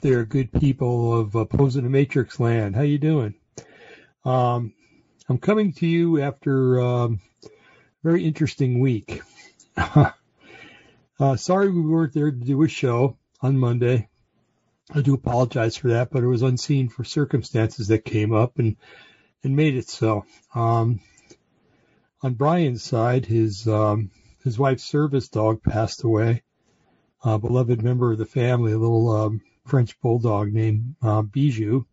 out there, good people of opposing the Matrix land? How you doing? Um, I'm coming to you after um, a very interesting week. uh, sorry we weren't there to do a show on Monday. I do apologize for that, but it was unseen for circumstances that came up and and made it so. Um, on Brian's side, his um, his wife's service dog passed away. A beloved member of the family, a little um, French bulldog named uh, Bijou.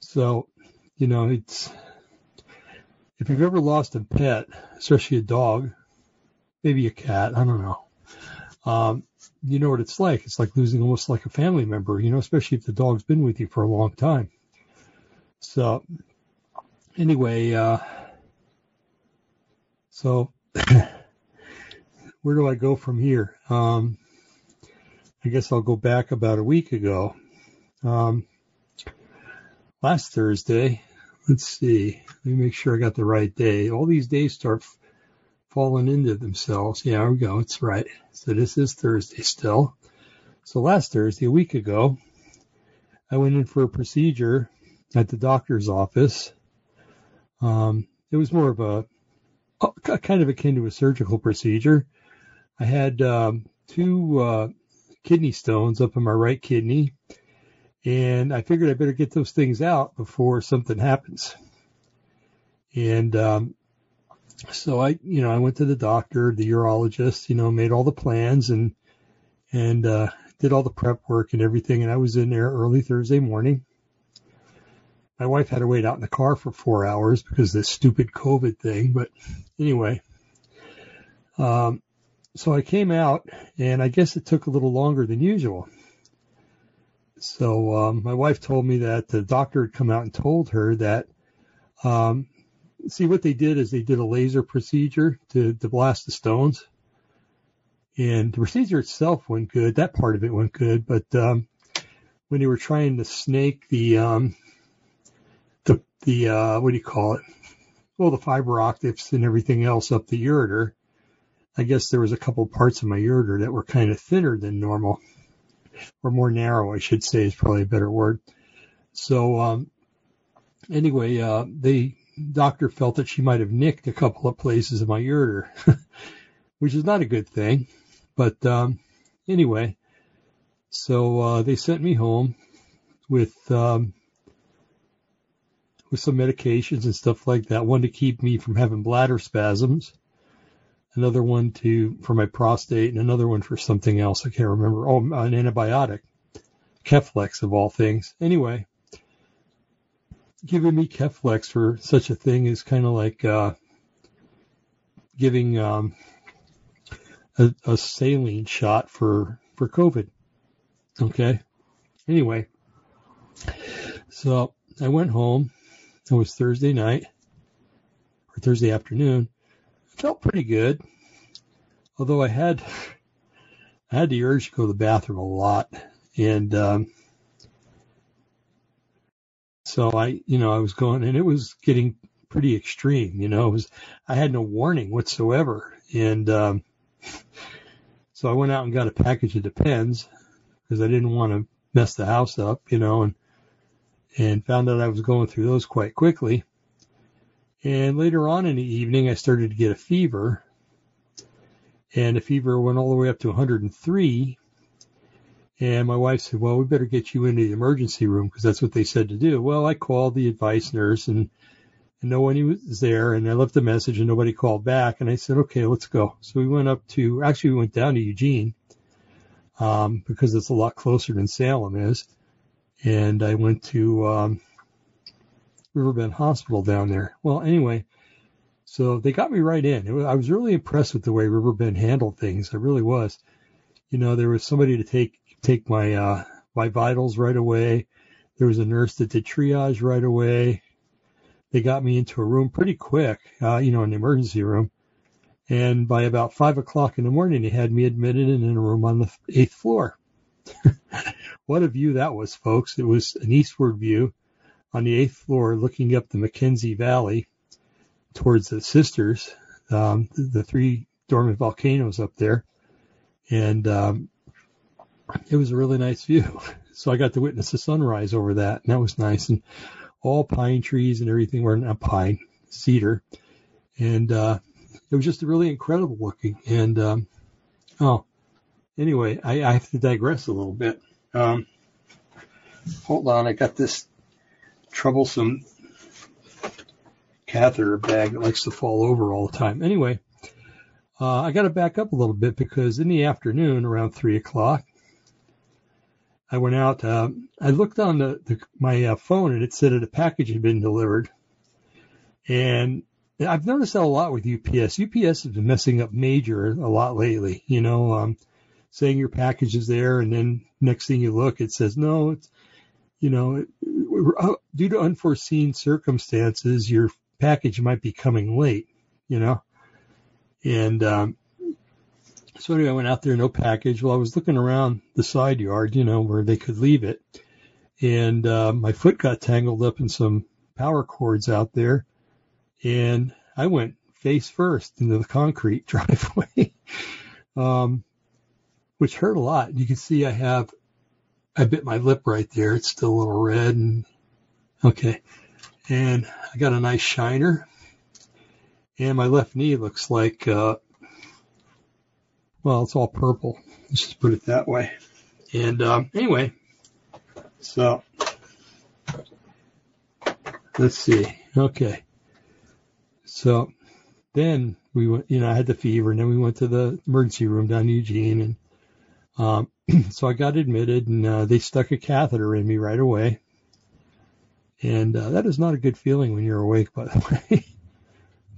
So, you know, it's if you've ever lost a pet, especially a dog, maybe a cat, I don't know. Um, you know what it's like. It's like losing almost like a family member, you know, especially if the dog's been with you for a long time. So, anyway, uh, so where do I go from here? Um, I guess I'll go back about a week ago. Um, last Thursday, let's see, let me make sure I got the right day. All these days start f- falling into themselves. Yeah, we go. It's right. So this is Thursday still. So last Thursday, a week ago, I went in for a procedure at the doctor's office. Um, it was more of a, a kind of akin to a surgical procedure. I had um, two uh, kidney stones up in my right kidney. And I figured I better get those things out before something happens. And um, so I, you know, I went to the doctor, the urologist, you know, made all the plans and and uh, did all the prep work and everything. And I was in there early Thursday morning. My wife had to wait out in the car for four hours because of this stupid COVID thing. But anyway, um, so I came out, and I guess it took a little longer than usual. So um, my wife told me that the doctor had come out and told her that, um, see what they did is they did a laser procedure to, to blast the stones, and the procedure itself went good. That part of it went good, but um, when they were trying to snake the um, the the uh, what do you call it? Well, the fiber optics and everything else up the ureter, I guess there was a couple parts of my ureter that were kind of thinner than normal, or more narrow, I should say, is probably a better word. So um, anyway, uh, the doctor felt that she might have nicked a couple of places in my ureter, which is not a good thing. But um, anyway, so uh, they sent me home with um, with some medications and stuff like that. One to keep me from having bladder spasms another one to for my prostate, and another one for something else. I can't remember. Oh, an antibiotic, Keflex of all things. Anyway, giving me Keflex for such a thing is kind of like uh, giving um, a, a saline shot for for COVID. Okay. Anyway, so I went home. It was Thursday night or Thursday afternoon felt pretty good. Although I had I had the urge to go to the bathroom a lot, and um, so I, you know, I was going, and it was getting pretty extreme. You know, it was I had no warning whatsoever, and um, so I went out and got a package of Depends because I didn't want to mess the house up, you know, and and found out I was going through those quite quickly. And later on in the evening, I started to get a fever. And the fever went all the way up to 103. And my wife said, well, we better get you into the emergency room because that's what they said to do. Well, I called the advice nurse and, and no one was there. And I left a message and nobody called back. And I said, okay, let's go. So we went up to, actually, we went down to Eugene um, because it's a lot closer than Salem is. And I went to um, Riverbend Hospital down there. Well, anyway, so they got me right in. Was, I was really impressed with the way Riverbend handled things. I really was. You know, there was somebody to take take my uh, my vitals right away. There was a nurse that did triage right away. They got me into a room pretty quick, uh, you know, an emergency room. And by about five o'clock in the morning, they had me admitted in a room on the eighth floor. what a view that was, folks. It was an eastward view on the eighth floor looking up the McKenzie Valley towards the Sisters, um, the three dormant volcanoes up there. And um, it was a really nice view. so I got to witness the sunrise over that, and that was nice. And all pine trees and everything were not pine, cedar, and uh, it was just really incredible looking. And um, oh, anyway, I, I have to digress a little bit. Um, hold on, I got this troublesome catheter bag that likes to fall over all the time. Anyway, uh, I got to back up a little bit because in the afternoon, around three o'clock, I went out. Uh, I looked on the, the my uh, phone and it said that a package had been delivered, and I've noticed that a lot with UPS. UPS has been messing up major a lot lately. You know, um, saying your package is there, and then next thing you look, it says no. It's you know, due to unforeseen circumstances, your package might be coming late. You know, and um, so anyway, I went out there, no package. Well, I was looking around the side yard, you know, where they could leave it. And uh, my foot got tangled up in some power cords out there. And I went face first into the concrete driveway, um, which hurt a lot. You can see I have, I bit my lip right there. It's still a little red. And okay. And I got a nice shiner and my left knee looks like, uh, well, it's all purple. Let's just put it that way. And um, anyway, so let's see. Okay. So then we went, you know, I had the fever and then we went to the emergency room down in Eugene. And um, so I got admitted and uh, they stuck a catheter in me right away. And uh, that is not a good feeling when you're awake, by the way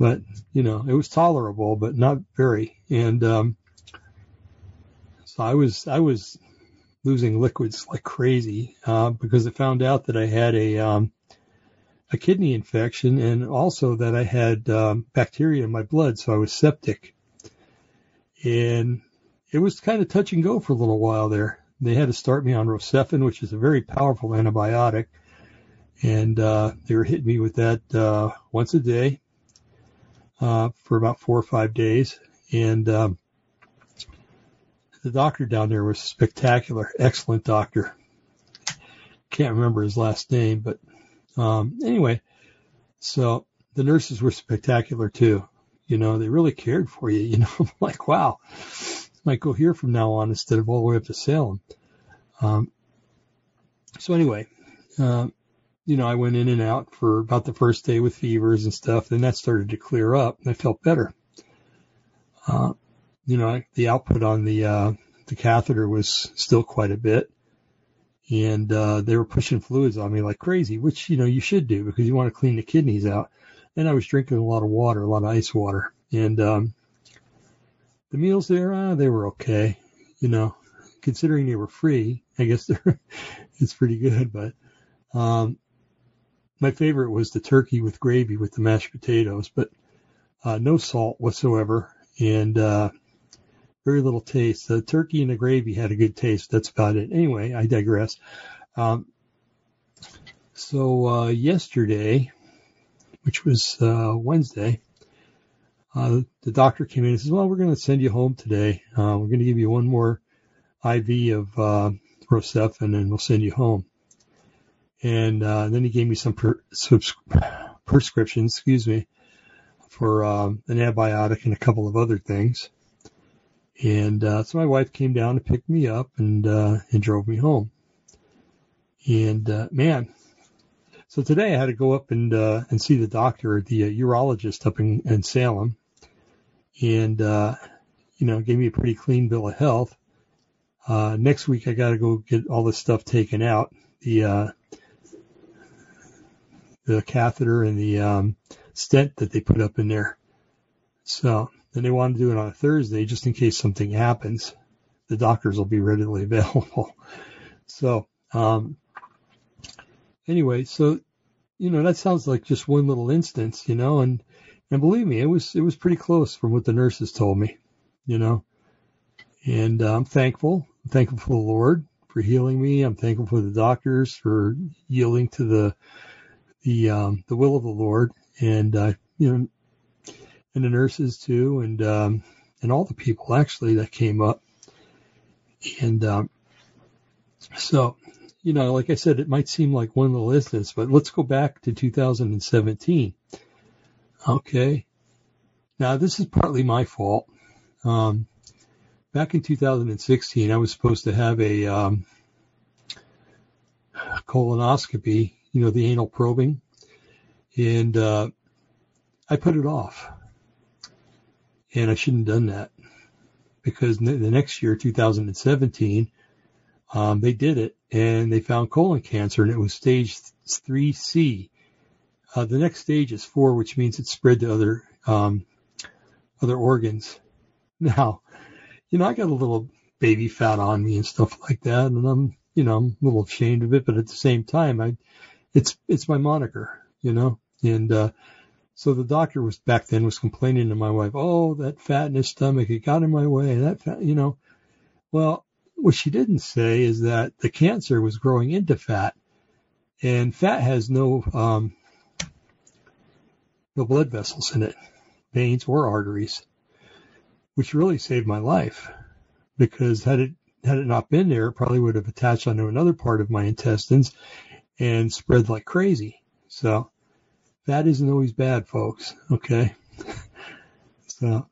but you know it was tolerable, but not very. And um, so I was I was losing liquids like crazy uh, because I found out that I had a um, a kidney infection and also that I had um, bacteria in my blood, so I was septic. And it was kind of touch and go for a little while there. They had to start me on Rocephin, which is a very powerful antibiotic, and uh, they were hitting me with that uh, once a day uh, for about four or five days. And um, the doctor down there was spectacular, excellent doctor. Can't remember his last name, but um, anyway, so the nurses were spectacular too. You know, they really cared for you. You know, I'm like wow, I might go here from now on instead of all the way up to Salem. Um, so anyway, um, you know, I went in and out for about the first day with fevers and stuff. Then that started to clear up and I felt better. Uh, you know, the output on the, uh, the catheter was still quite a bit and, uh, they were pushing fluids on me like crazy, which, you know, you should do because you want to clean the kidneys out. And I was drinking a lot of water, a lot of ice water and, um, the meals there, uh, they were okay, you know, considering they were free. I guess they're, it's pretty good, but, um, my favorite was the turkey with gravy with the mashed potatoes, but uh, no salt whatsoever and uh, very little taste. The turkey and the gravy had a good taste. That's about it. Anyway, I digress. Um, so uh, yesterday, which was uh, Wednesday, uh, the doctor came in and says, "Well, we're going to send you home today. Uh, we're going to give you one more IV of uh, Rocephin, and then we'll send you home." And uh, then he gave me some per, subs, prescriptions, excuse me, for um, an antibiotic and a couple of other things. And uh, so my wife came down to pick me up and uh, and drove me home. And uh, man, so today I had to go up and uh, and see the doctor, the uh, urologist up in, in Salem, and uh, you know gave me a pretty clean bill of health. Uh, next week I got to go get all this stuff taken out. The uh, the catheter and the um, stent that they put up in there. So then they want to do it on a Thursday just in case something happens. The doctors will be readily available. so um, anyway, so you know that sounds like just one little instance, you know, and and believe me, it was it was pretty close from what the nurses told me, you know, and uh, I'm thankful. I'm thankful for the Lord for healing me. I'm thankful for the doctors for yielding to the the um, the will of the Lord, and uh, you know, and the nurses too, and um, and all the people actually that came up, and um, so you know, like I said, it might seem like one little instance, but let's go back to 2017. Okay. Now, this is partly my fault. Um, back in 2016, I was supposed to have a um, colonoscopy, you know, the anal probing, and uh, I put it off. And I shouldn't have done that because the next year, 2017, um, they did it and they found colon cancer and it was stage 3C. Uh, the next stage is four, which means it's spread to other um, other organs. Now, you know, I got a little baby fat on me and stuff like that, and I'm, you know, I'm a little ashamed of it, but at the same time, I, it's it's my moniker, you know, and uh, so the doctor was back then was complaining to my wife, oh, that fat in his stomach, it got in my way, that fat, you know. Well, what she didn't say is that the cancer was growing into fat, and fat has no um, no blood vessels in it, veins or arteries, which really saved my life because had it had it not been there, it probably would have attached onto another part of my intestines and spread like crazy. So that isn't always bad, folks. Okay. so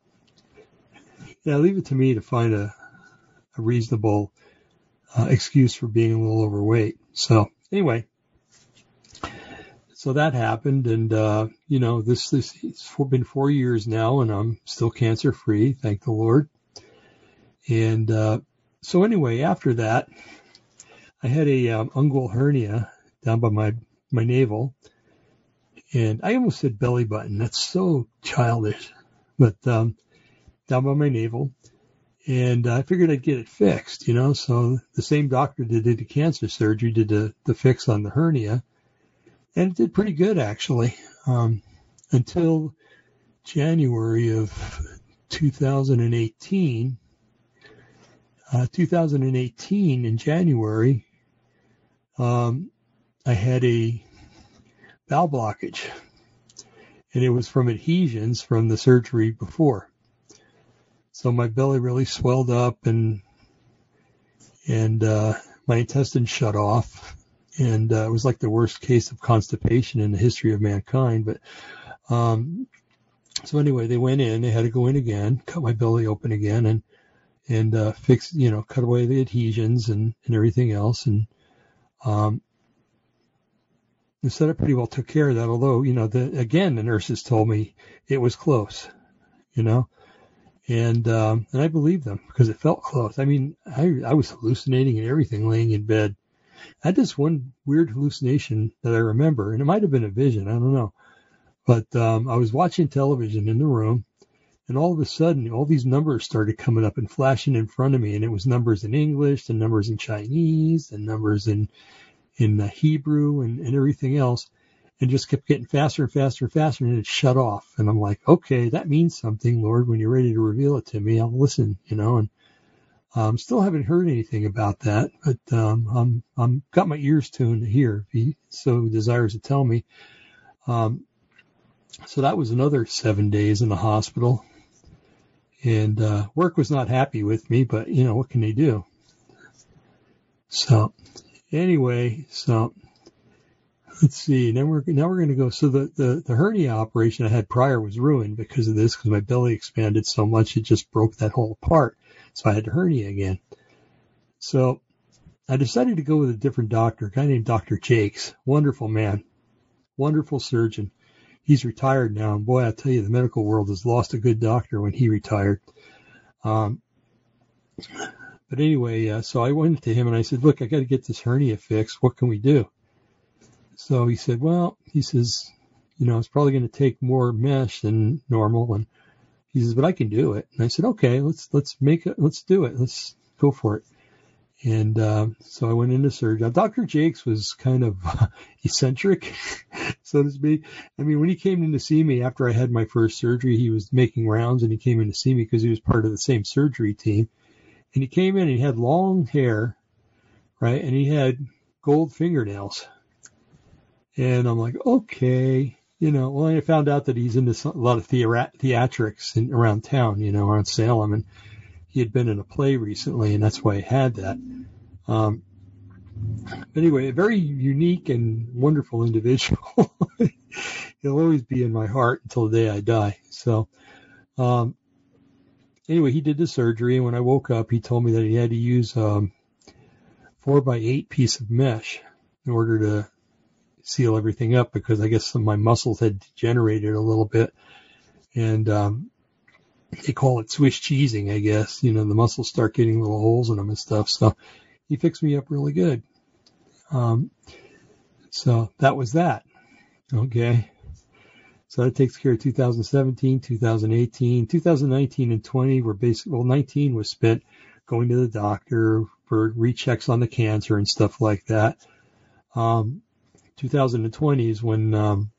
yeah, leave it to me to find a, a reasonable uh, excuse for being a little overweight. So anyway, so that happened, and uh, you know this this it's been four years now, and I'm still cancer free, thank the Lord. And uh, so anyway, after that, I had a um, ungual hernia down by my my navel, and I almost said belly button. That's so childish, but um, down by my navel, and I figured I'd get it fixed, you know. So the same doctor that did the cancer surgery did the, the fix on the hernia, and it did pretty good actually um, until January of 2018. Uh, 2018 in January, um, I had a bowel blockage, and it was from adhesions from the surgery before. So my belly really swelled up, and and uh, my intestines shut off, and uh, it was like the worst case of constipation in the history of mankind. But um, so anyway, they went in. They had to go in again, cut my belly open again, and and uh, fix, you know, cut away the adhesions and and everything else. And um, the setup pretty well took care of that. Although, you know, the again, the nurses told me it was close. You know, and um, and I believed them because it felt close. I mean, I I was hallucinating and everything, laying in bed. I had this one weird hallucination that I remember, and it might have been a vision. I don't know. But um, I was watching television in the room, and all of a sudden, all these numbers started coming up and flashing in front of me, and it was numbers in English, and numbers in Chinese, and numbers in in the Hebrew, and, and everything else, and just kept getting faster and faster and faster, and it shut off. And I'm like, okay, that means something, Lord. When you're ready to reveal it to me, I'll listen. You know, and um, still haven't heard anything about that, but um, I'm I'm got my ears tuned to hear if he so desires to tell me. Um, so that was another seven days in the hospital, and uh, work was not happy with me, but you know what can they do? So anyway, so let's see. Now we're now we're going to go. So the, the the hernia operation I had prior was ruined because of this, because my belly expanded so much it just broke that whole apart. So I had to hernia again. So I decided to go with a different doctor, a guy named Dr. Jakes. Wonderful man. Wonderful surgeon. He's retired now. And boy, I tell you, the medical world has lost a good doctor when he retired. Um, but anyway, uh, so I went to him and I said, look, I got to get this hernia fixed. What can we do? So he said, well, he says, you know, it's probably going to take more mesh than normal. And he says, but I can do it. And I said, okay, let's, let's make it, let's do it. Let's go for it. And uh, so I went into surgery. Now, Dr. Jakes was kind of eccentric, so to speak. I mean, when he came in to see me after I had my first surgery, he was making rounds and he came in to see me because he was part of the same surgery team. And he came in and he had long hair, right? And he had gold fingernails. And I'm like, okay, you know, well, I found out that he's into a lot of theatrics in, around town, you know, around Salem, and he had been in a play recently, and that's why he had that. Um, anyway, a very unique and wonderful individual. He'll always be in my heart until the day I die. So, um, anyway, he did the surgery, and when I woke up, he told me that he had to use um, four by eight piece of mesh in order to seal everything up because I guess some of my muscles had degenerated a little bit, and um, they call it Swiss cheesing, I guess. You know, the muscles start getting little holes in them and stuff. So he fixed me up really good. Um, so that was that. Okay. So that takes care of 2017, 2018, 2019 and 20 were basically, well, 19 was spent going to the doctor for rechecks on the cancer and stuff like that. Um, 2020 is when, um,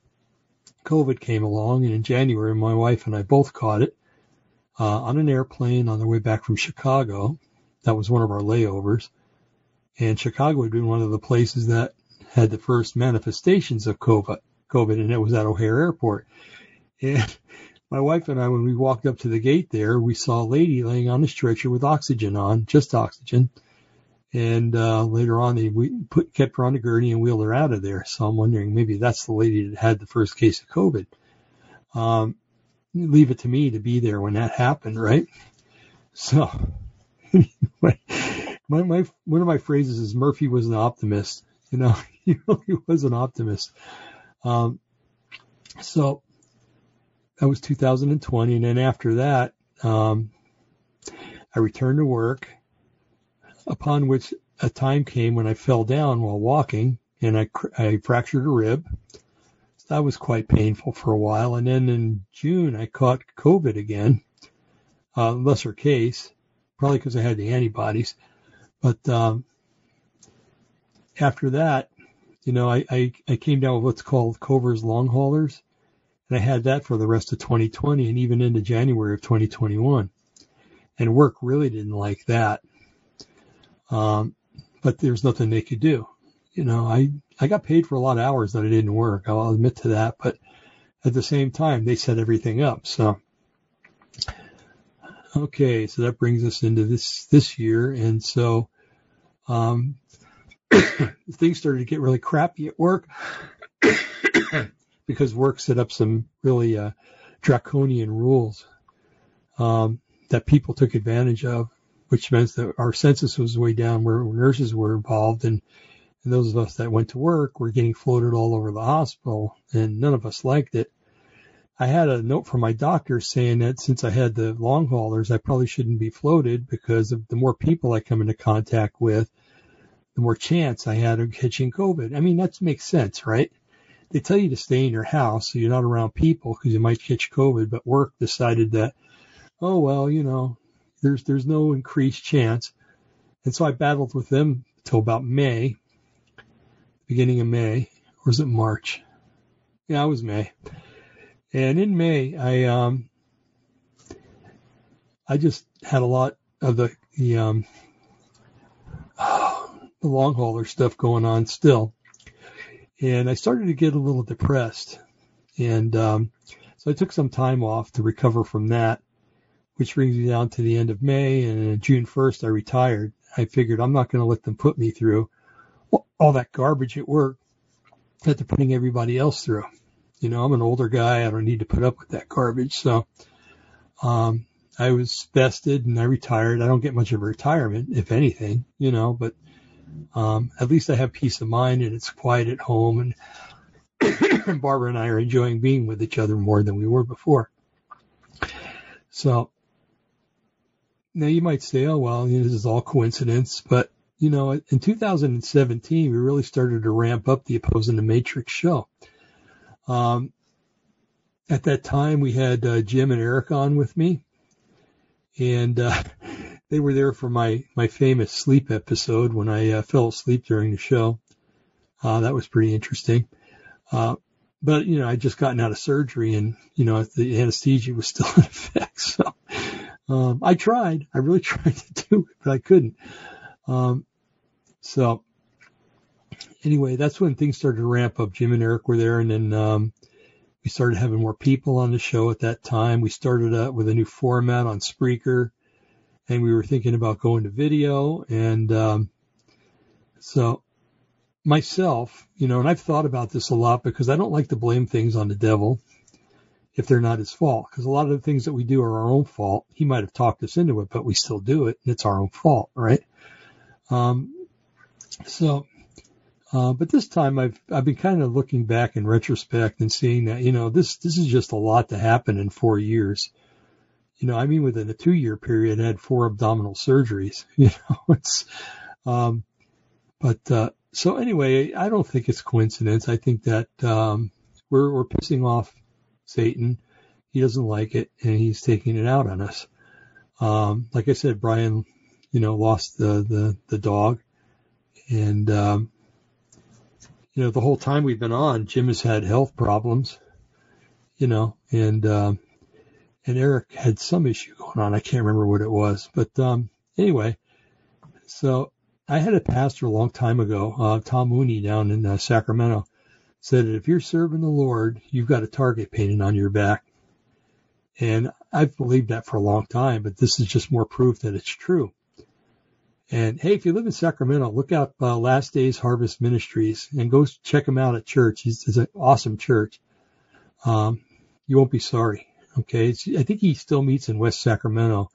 COVID came along and in January, my wife and I both caught it, uh, on an airplane on the way back from Chicago. That was one of our layovers. And Chicago had been one of the places that had the first manifestations of COVID, COVID, and it was at O'Hare Airport. And my wife and I, when we walked up to the gate there, we saw a lady laying on a stretcher with oxygen on, just oxygen. And uh, later on, they we put kept her on the gurney and wheeled her out of there. So I'm wondering maybe that's the lady that had the first case of COVID. Um, leave it to me to be there when that happened, right? So my, my one of my phrases is Murphy was an optimist. You know, he really was an optimist. Um, so that was 2020, and then after that, um, I returned to work. Upon which a time came when I fell down while walking, and I I fractured a rib. So that was quite painful for a while, and then in June I caught COVID again, uh, lesser case, probably because I had the antibodies. But um, after that, you know, I, I, I came down with what's called COVID's long haulers, and I had that for the rest of 2020 and even into January of 2021. And work really didn't like that. Um, but there's nothing they could do. You know, I, I got paid for a lot of hours that I didn't work. I'll admit to that. But at the same time, they set everything up. So, okay. So that brings us into this, this year. And so, um, things started to get really crappy at work because work set up some really uh, draconian rules um, that people took advantage of, which meant that our census was way down where nurses were involved and, and those of us that went to work were getting floated all over the hospital and none of us liked it. I had a note from my doctor saying that since I had the long haulers, I probably shouldn't be floated because of the more people I come into contact with, the more chance I had of catching COVID. I mean, that makes sense, right? They tell you to stay in your house so you're not around people because you might catch COVID, but work decided that, oh, well, you know, there's, there's no increased chance. And so I battled with them until about May, beginning of May, or was it March? Yeah, it was May. And in May, I, um, I just had a lot of the, the, um, the long hauler stuff going on still. And I started to get a little depressed. And um, so I took some time off to recover from that, which brings me down to the end of May. And June 1st, I retired. I figured I'm not going to let them put me through all that garbage at work that they're putting everybody else through. You know, I'm an older guy. I don't need to put up with that garbage. So, um, I was vested and I retired. I don't get much of a retirement, if anything, you know, but um, at least I have peace of mind and it's quiet at home. And Barbara and I are enjoying being with each other more than we were before. So now you might say, oh, well, you know, this is all coincidence. But, you know, in 2017, we really started to ramp up the Opposing the Matrix show. Um, at that time, we had uh, Jim and Eric on with me. And uh, they were there for my my famous sleep episode when I uh, fell asleep during the show. Uh, that was pretty interesting. Uh, but you know, I'd just gotten out of surgery, and you know, the anesthesia was still in effect. So um, I tried. I really tried to do it, but I couldn't. Um, so anyway, that's when things started to ramp up. Jim and Eric were there, and then um, we started having more people on the show at that time. We started out with a new format on Spreaker and we were thinking about going to video. And um, so myself, you know, and I've thought about this a lot because I don't like to blame things on the devil if they're not his fault. Because a lot of the things that we do are our own fault. He might have talked us into it, but we still do it, and it's our own fault, right? Um, so, uh, but this time I've I've been kind of looking back in retrospect and seeing that you know this this is just a lot to happen in four years. You know, I mean, within a two year period, I had four abdominal surgeries. You know, it's um, but uh, so anyway, I don't think it's coincidence. I think that um, we're we're pissing off Satan. He doesn't like it, and he's taking it out on us. Um, like I said, Brian, you know, lost the the, the dog, and um, you know, the whole time we've been on, Jim has had health problems, you know, and um, and Eric had some issue going on. I can't remember what it was, but um, anyway, so I had a pastor a long time ago, uh, Tom Mooney down in uh, Sacramento, said that if you're serving the Lord, you've got a target painted on your back. And I've believed that for a long time, but this is just more proof that it's true. And hey, if you live in Sacramento, look out uh, Last Days Harvest Ministries and go check him out at church. He's, it's an awesome church. Um, you won't be sorry. Okay, it's, I think he still meets in West Sacramento,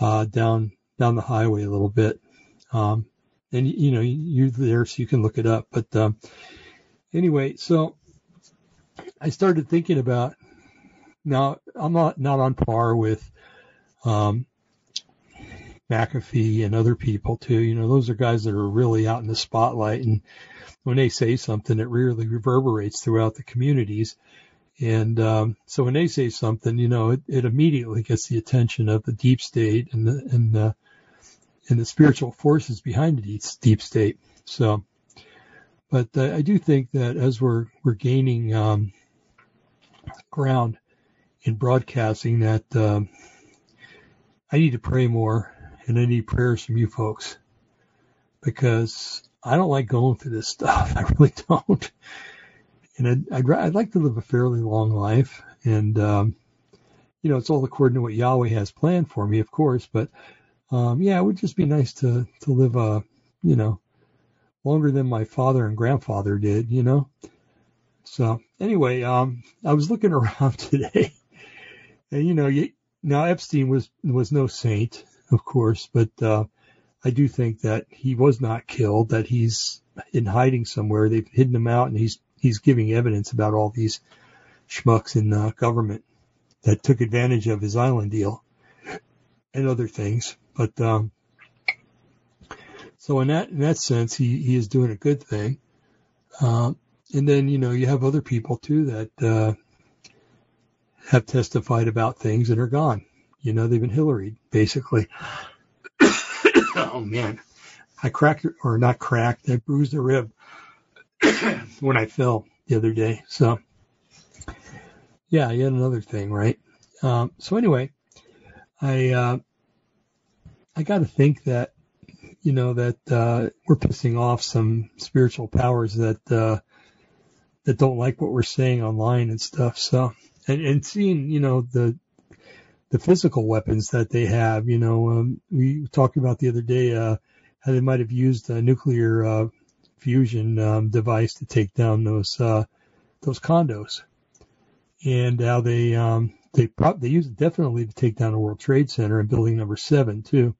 uh, down down the highway a little bit. Um, and you know you're there so you can look it up. But um, anyway, so I started thinking about now I'm not not on par with um, McAfee and other people too. You know, those are guys that are really out in the spotlight, and when they say something, it really reverberates throughout the communities. And um, so when they say something, you know, it, it immediately gets the attention of the deep state and the and the and the spiritual forces behind the deep state. So, but uh, I do think that as we're we're gaining um, ground in broadcasting, that um, I need to pray more, and I need prayers from you folks because I don't like going through this stuff. I really don't. And I'd, I'd, I'd like to live a fairly long life, and um, you know, it's all according to what Yahweh has planned for me, of course. But um, yeah, it would just be nice to to live a you know longer than my father and grandfather did, you know. So anyway, um, I was looking around today, and you know, you, now Epstein was was no saint, of course, but uh, I do think that he was not killed. That he's in hiding somewhere. They've hidden him out, and he's he's giving evidence about all these schmucks in uh, government that took advantage of his island deal and other things. But um, so in that in that sense, he he is doing a good thing. Um, and then you know you have other people too that uh, have testified about things and are gone. You know they've been Hillary basically. oh man, I cracked or not cracked. I bruised a rib when I fell the other day. So yeah, yet another thing, right? Um, so anyway, I uh, I got to think that, you know, that uh, we're pissing off some spiritual powers that uh, that don't like what we're saying online and stuff. So, and, and seeing, you know, the the physical weapons that they have, you know, um, we talked about the other day uh, how they might have used a nuclear uh, fusion um, device to take down those uh, those condos, and how they um, they pro- they use it definitely to take down the World Trade Center and building number seven too.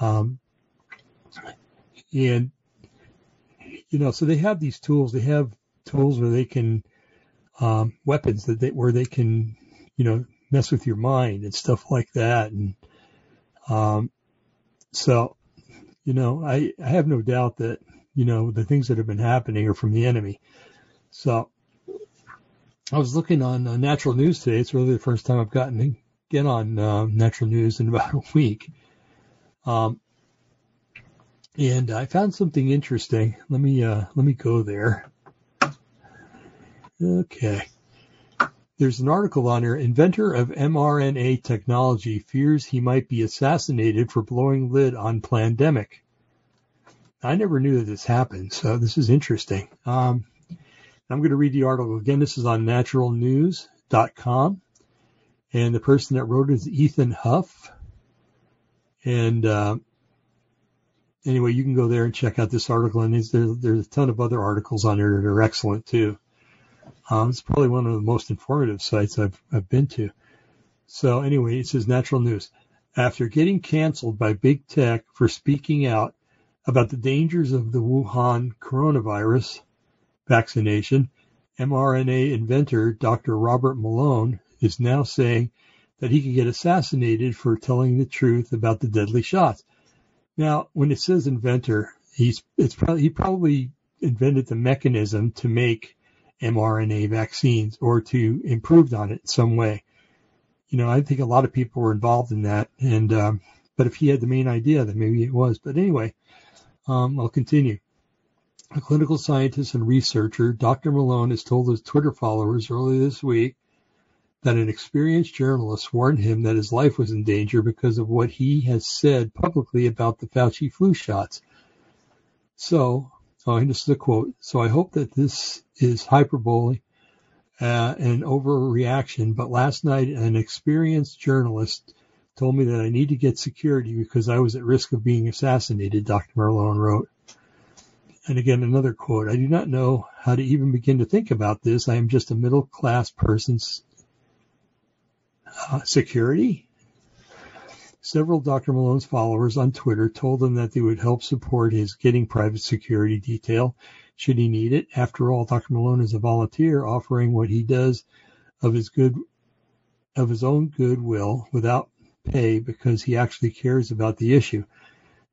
Um, and you know, so they have these tools. They have tools where they can um, weapons that they where they can you know mess with your mind and stuff like that. And um, so you know, I, I have no doubt that you know the things that have been happening are from the enemy. So I was looking on uh, Natural News today. It's really the first time I've gotten to get on uh, Natural News in about a week. Um, and I found something interesting. Let me uh, let me go there. Okay. There's an article on here. Inventor of mRNA technology fears he might be assassinated for blowing lid on pandemic. I never knew that this happened, so this is interesting. Um, I'm going to read the article again. This is on naturalnews.com. And the person that wrote it is Ethan Huff. And uh, anyway, you can go there and check out this article, and there's, there's a ton of other articles on there that are excellent too. Um, it's probably one of the most informative sites I've, I've been to. So anyway, it says natural news. After getting canceled by big tech for speaking out about the dangers of the Wuhan coronavirus vaccination, mRNA inventor Dr. Robert Malone is now saying that he could get assassinated for telling the truth about the deadly shots. Now, when it says inventor, he's it's probably he probably invented the mechanism to make mRNA vaccines or to improve on it in some way. You know, I think a lot of people were involved in that, and um, but if he had the main idea, then maybe it was. But anyway, um, I'll continue. A clinical scientist and researcher, Dr. Malone has told his Twitter followers earlier this week that an experienced journalist warned him that his life was in danger because of what he has said publicly about the Fauci flu shots. So, oh, and this is a quote. So I hope that this is hyperbole uh, and overreaction, but last night an experienced journalist told me that I need to get security because I was at risk of being assassinated, Dr. Malone wrote. And again, another quote, I do not know how to even begin to think about this. I am just a middle class person's uh, security. Several Dr. Malone's followers on Twitter told him that they would help support his getting private security detail should he need it. After all, Dr. Malone is a volunteer offering what he does of his good of his own goodwill without pay because he actually cares about the issue.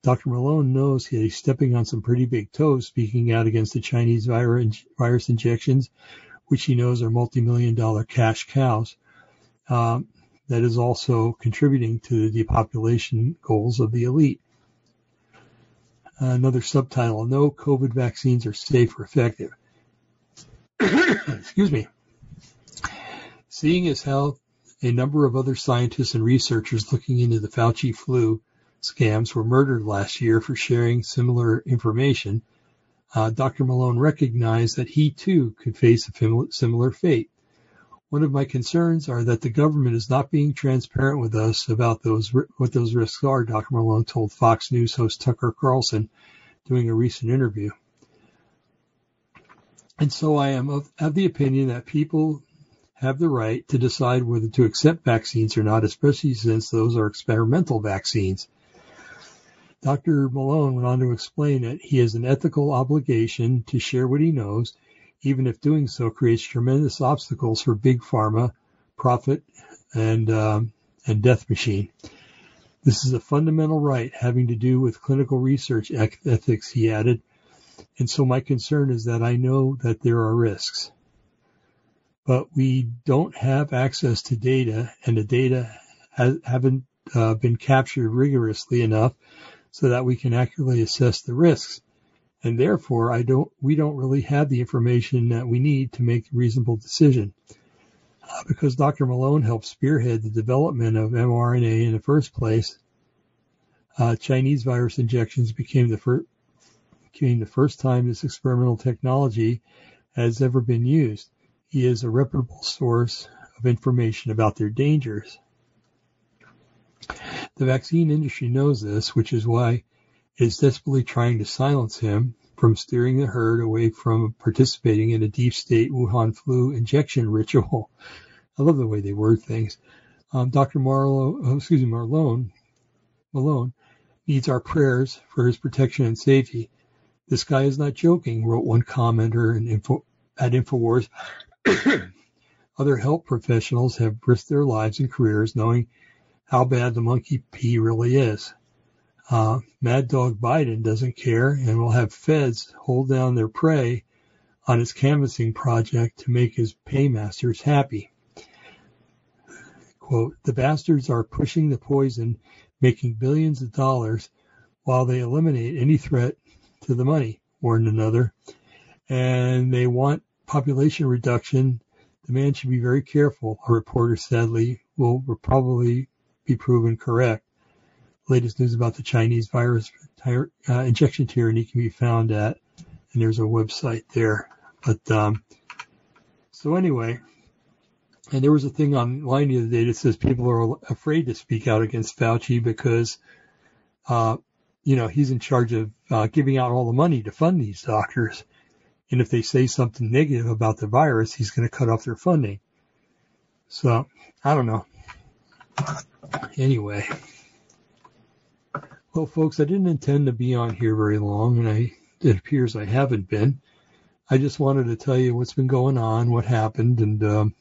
Dr. Malone knows he's stepping on some pretty big toes speaking out against the Chinese virus injections, which he knows are multi-million dollar cash cows um, that is also contributing to the depopulation goals of the elite. Another subtitle, no COVID vaccines are safe or effective. Excuse me. Seeing as how a number of other scientists and researchers looking into the Fauci flu scams were murdered last year for sharing similar information, uh, Dr. Malone recognized that he too could face a similar fate. One of my concerns are that the government is not being transparent with us about those what those risks are, Dr. Malone told Fox News host Tucker Carlson doing a recent interview. And so I am of, of the opinion that people have the right to decide whether to accept vaccines or not, especially since those are experimental vaccines. Dr. Malone went on to explain that he has an ethical obligation to share what he knows even if doing so creates tremendous obstacles for big pharma, profit, and um, and death machine. This is a fundamental right having to do with clinical research ethics, he added. And so my concern is that I know that there are risks, but we don't have access to data, and the data has, haven't uh, been captured rigorously enough so that we can accurately assess the risks and therefore I don't we don't really have the information that we need to make a reasonable decision. Uh, because Dr. Malone helped spearhead the development of mRNA in the first place, uh, Chinese virus injections became the first became the first time this experimental technology has ever been used. He is a reputable source of information about their dangers. The vaccine industry knows this, which is why it is desperately trying to silence him from steering the herd away from participating in a deep state Wuhan flu injection ritual. I love the way they word things. Um, Dr. Marlowe, oh, excuse me, Marlone, Malone needs our prayers for his protection and safety. This guy is not joking, wrote one commenter info, at InfoWars. Other health professionals have risked their lives and careers knowing how bad the monkey pee really is. Uh, Mad Dog Biden doesn't care and will have feds hold down their prey on his canvassing project to make his paymasters happy. Quote, the bastards are pushing the poison, making billions of dollars while they eliminate any threat to the money, warned another. And they want population reduction. The man should be very careful, a reporter sadly will probably be proven correct latest news about the Chinese virus uh, injection tyranny can be found at, and there's a website there. But um, so anyway, and there was a thing online the other day that says people are afraid to speak out against Fauci because uh, you know, he's in charge of uh, giving out all the money to fund these doctors. And if they say something negative about the virus, he's going to cut off their funding. So I don't know. Anyway, well, folks, I didn't intend to be on here very long, and I it appears I haven't been. I just wanted to tell you what's been going on, what happened, and um,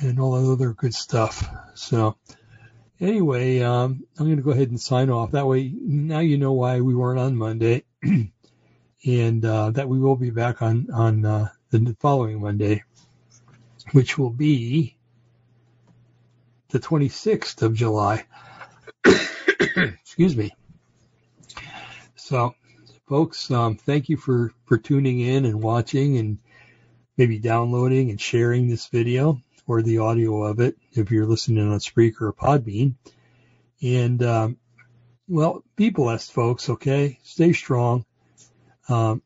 and all that other good stuff. So anyway, um, I'm going to go ahead and sign off. That way, now you know why we weren't on Monday, and uh, that we will be back on on uh, the following Monday, which will be the 26th of July. Excuse me. So, folks, um, thank you for for tuning in and watching and maybe downloading and sharing this video or the audio of it if you're listening on Spreaker or Podbean. And, um, well, be blessed, folks, okay? Stay strong. Um,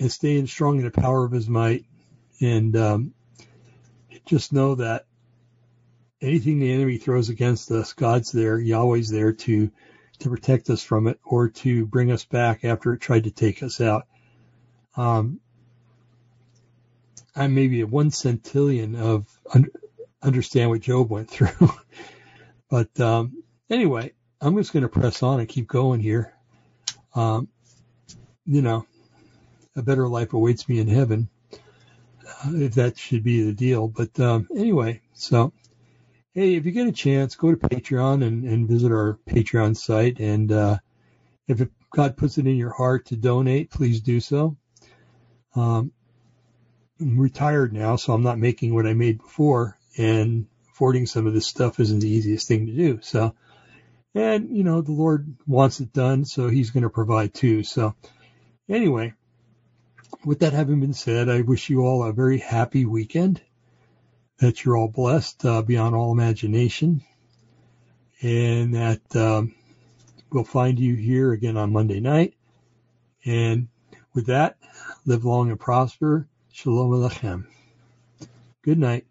and stay strong in the power of his might. And um, just know that anything the enemy throws against us, God's there, Yahweh's there to to protect us from it or to bring us back after it tried to take us out. Um, I'm maybe a one centillion of understand what Job went through. but um, anyway, I'm just going to press on and keep going here. Um, you know, a better life awaits me in heaven, uh, if that should be the deal. But um, anyway, so hey, if you get a chance, go to Patreon and, and visit our Patreon site. And uh, if it, God puts it in your heart to donate, please do so. Um, I'm retired now, so I'm not making what I made before and affording some of this stuff isn't the easiest thing to do. So, and you know, the Lord wants it done, so He's going to provide too. So, anyway, with that having been said, I wish you all a very happy weekend. That you're all blessed uh, beyond all imagination, and that um, we'll find you here again on Monday night. And with that, live long and prosper. Shalom Alechem. Good night.